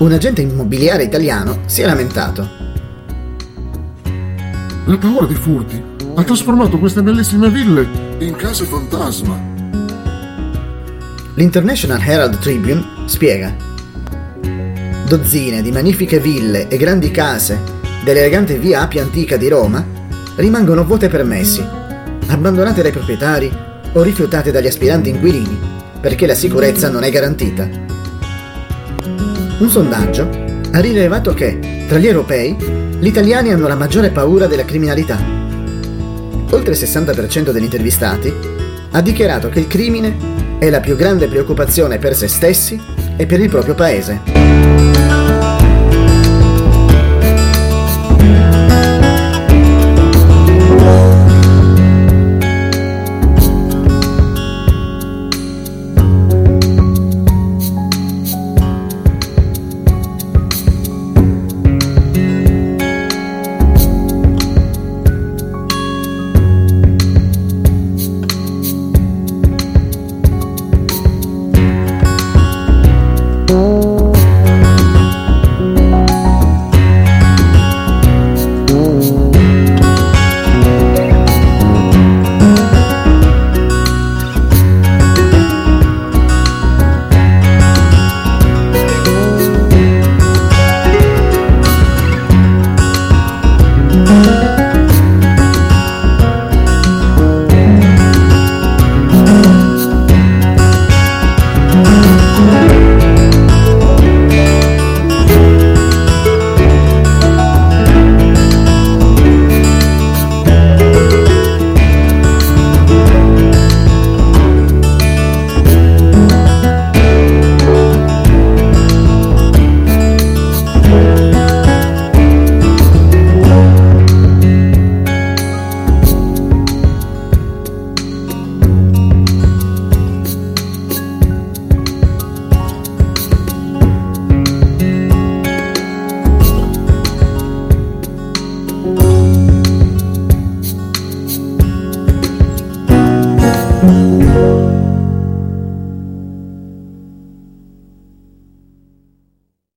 un agente immobiliare italiano si è lamentato. La paura dei furti ha trasformato queste bellissime ville in case fantasma. L'International Herald Tribune spiega. Dozzine di magnifiche ville e grandi case dell'elegante via Appia Antica di Roma rimangono vuote permessi, abbandonate dai proprietari o rifiutate dagli aspiranti inquilini perché la sicurezza non è garantita. Un sondaggio ha rilevato che, tra gli europei, gli italiani hanno la maggiore paura della criminalità. Oltre il 60% degli intervistati ha dichiarato che il crimine è la più grande preoccupazione per se stessi e per il proprio paese.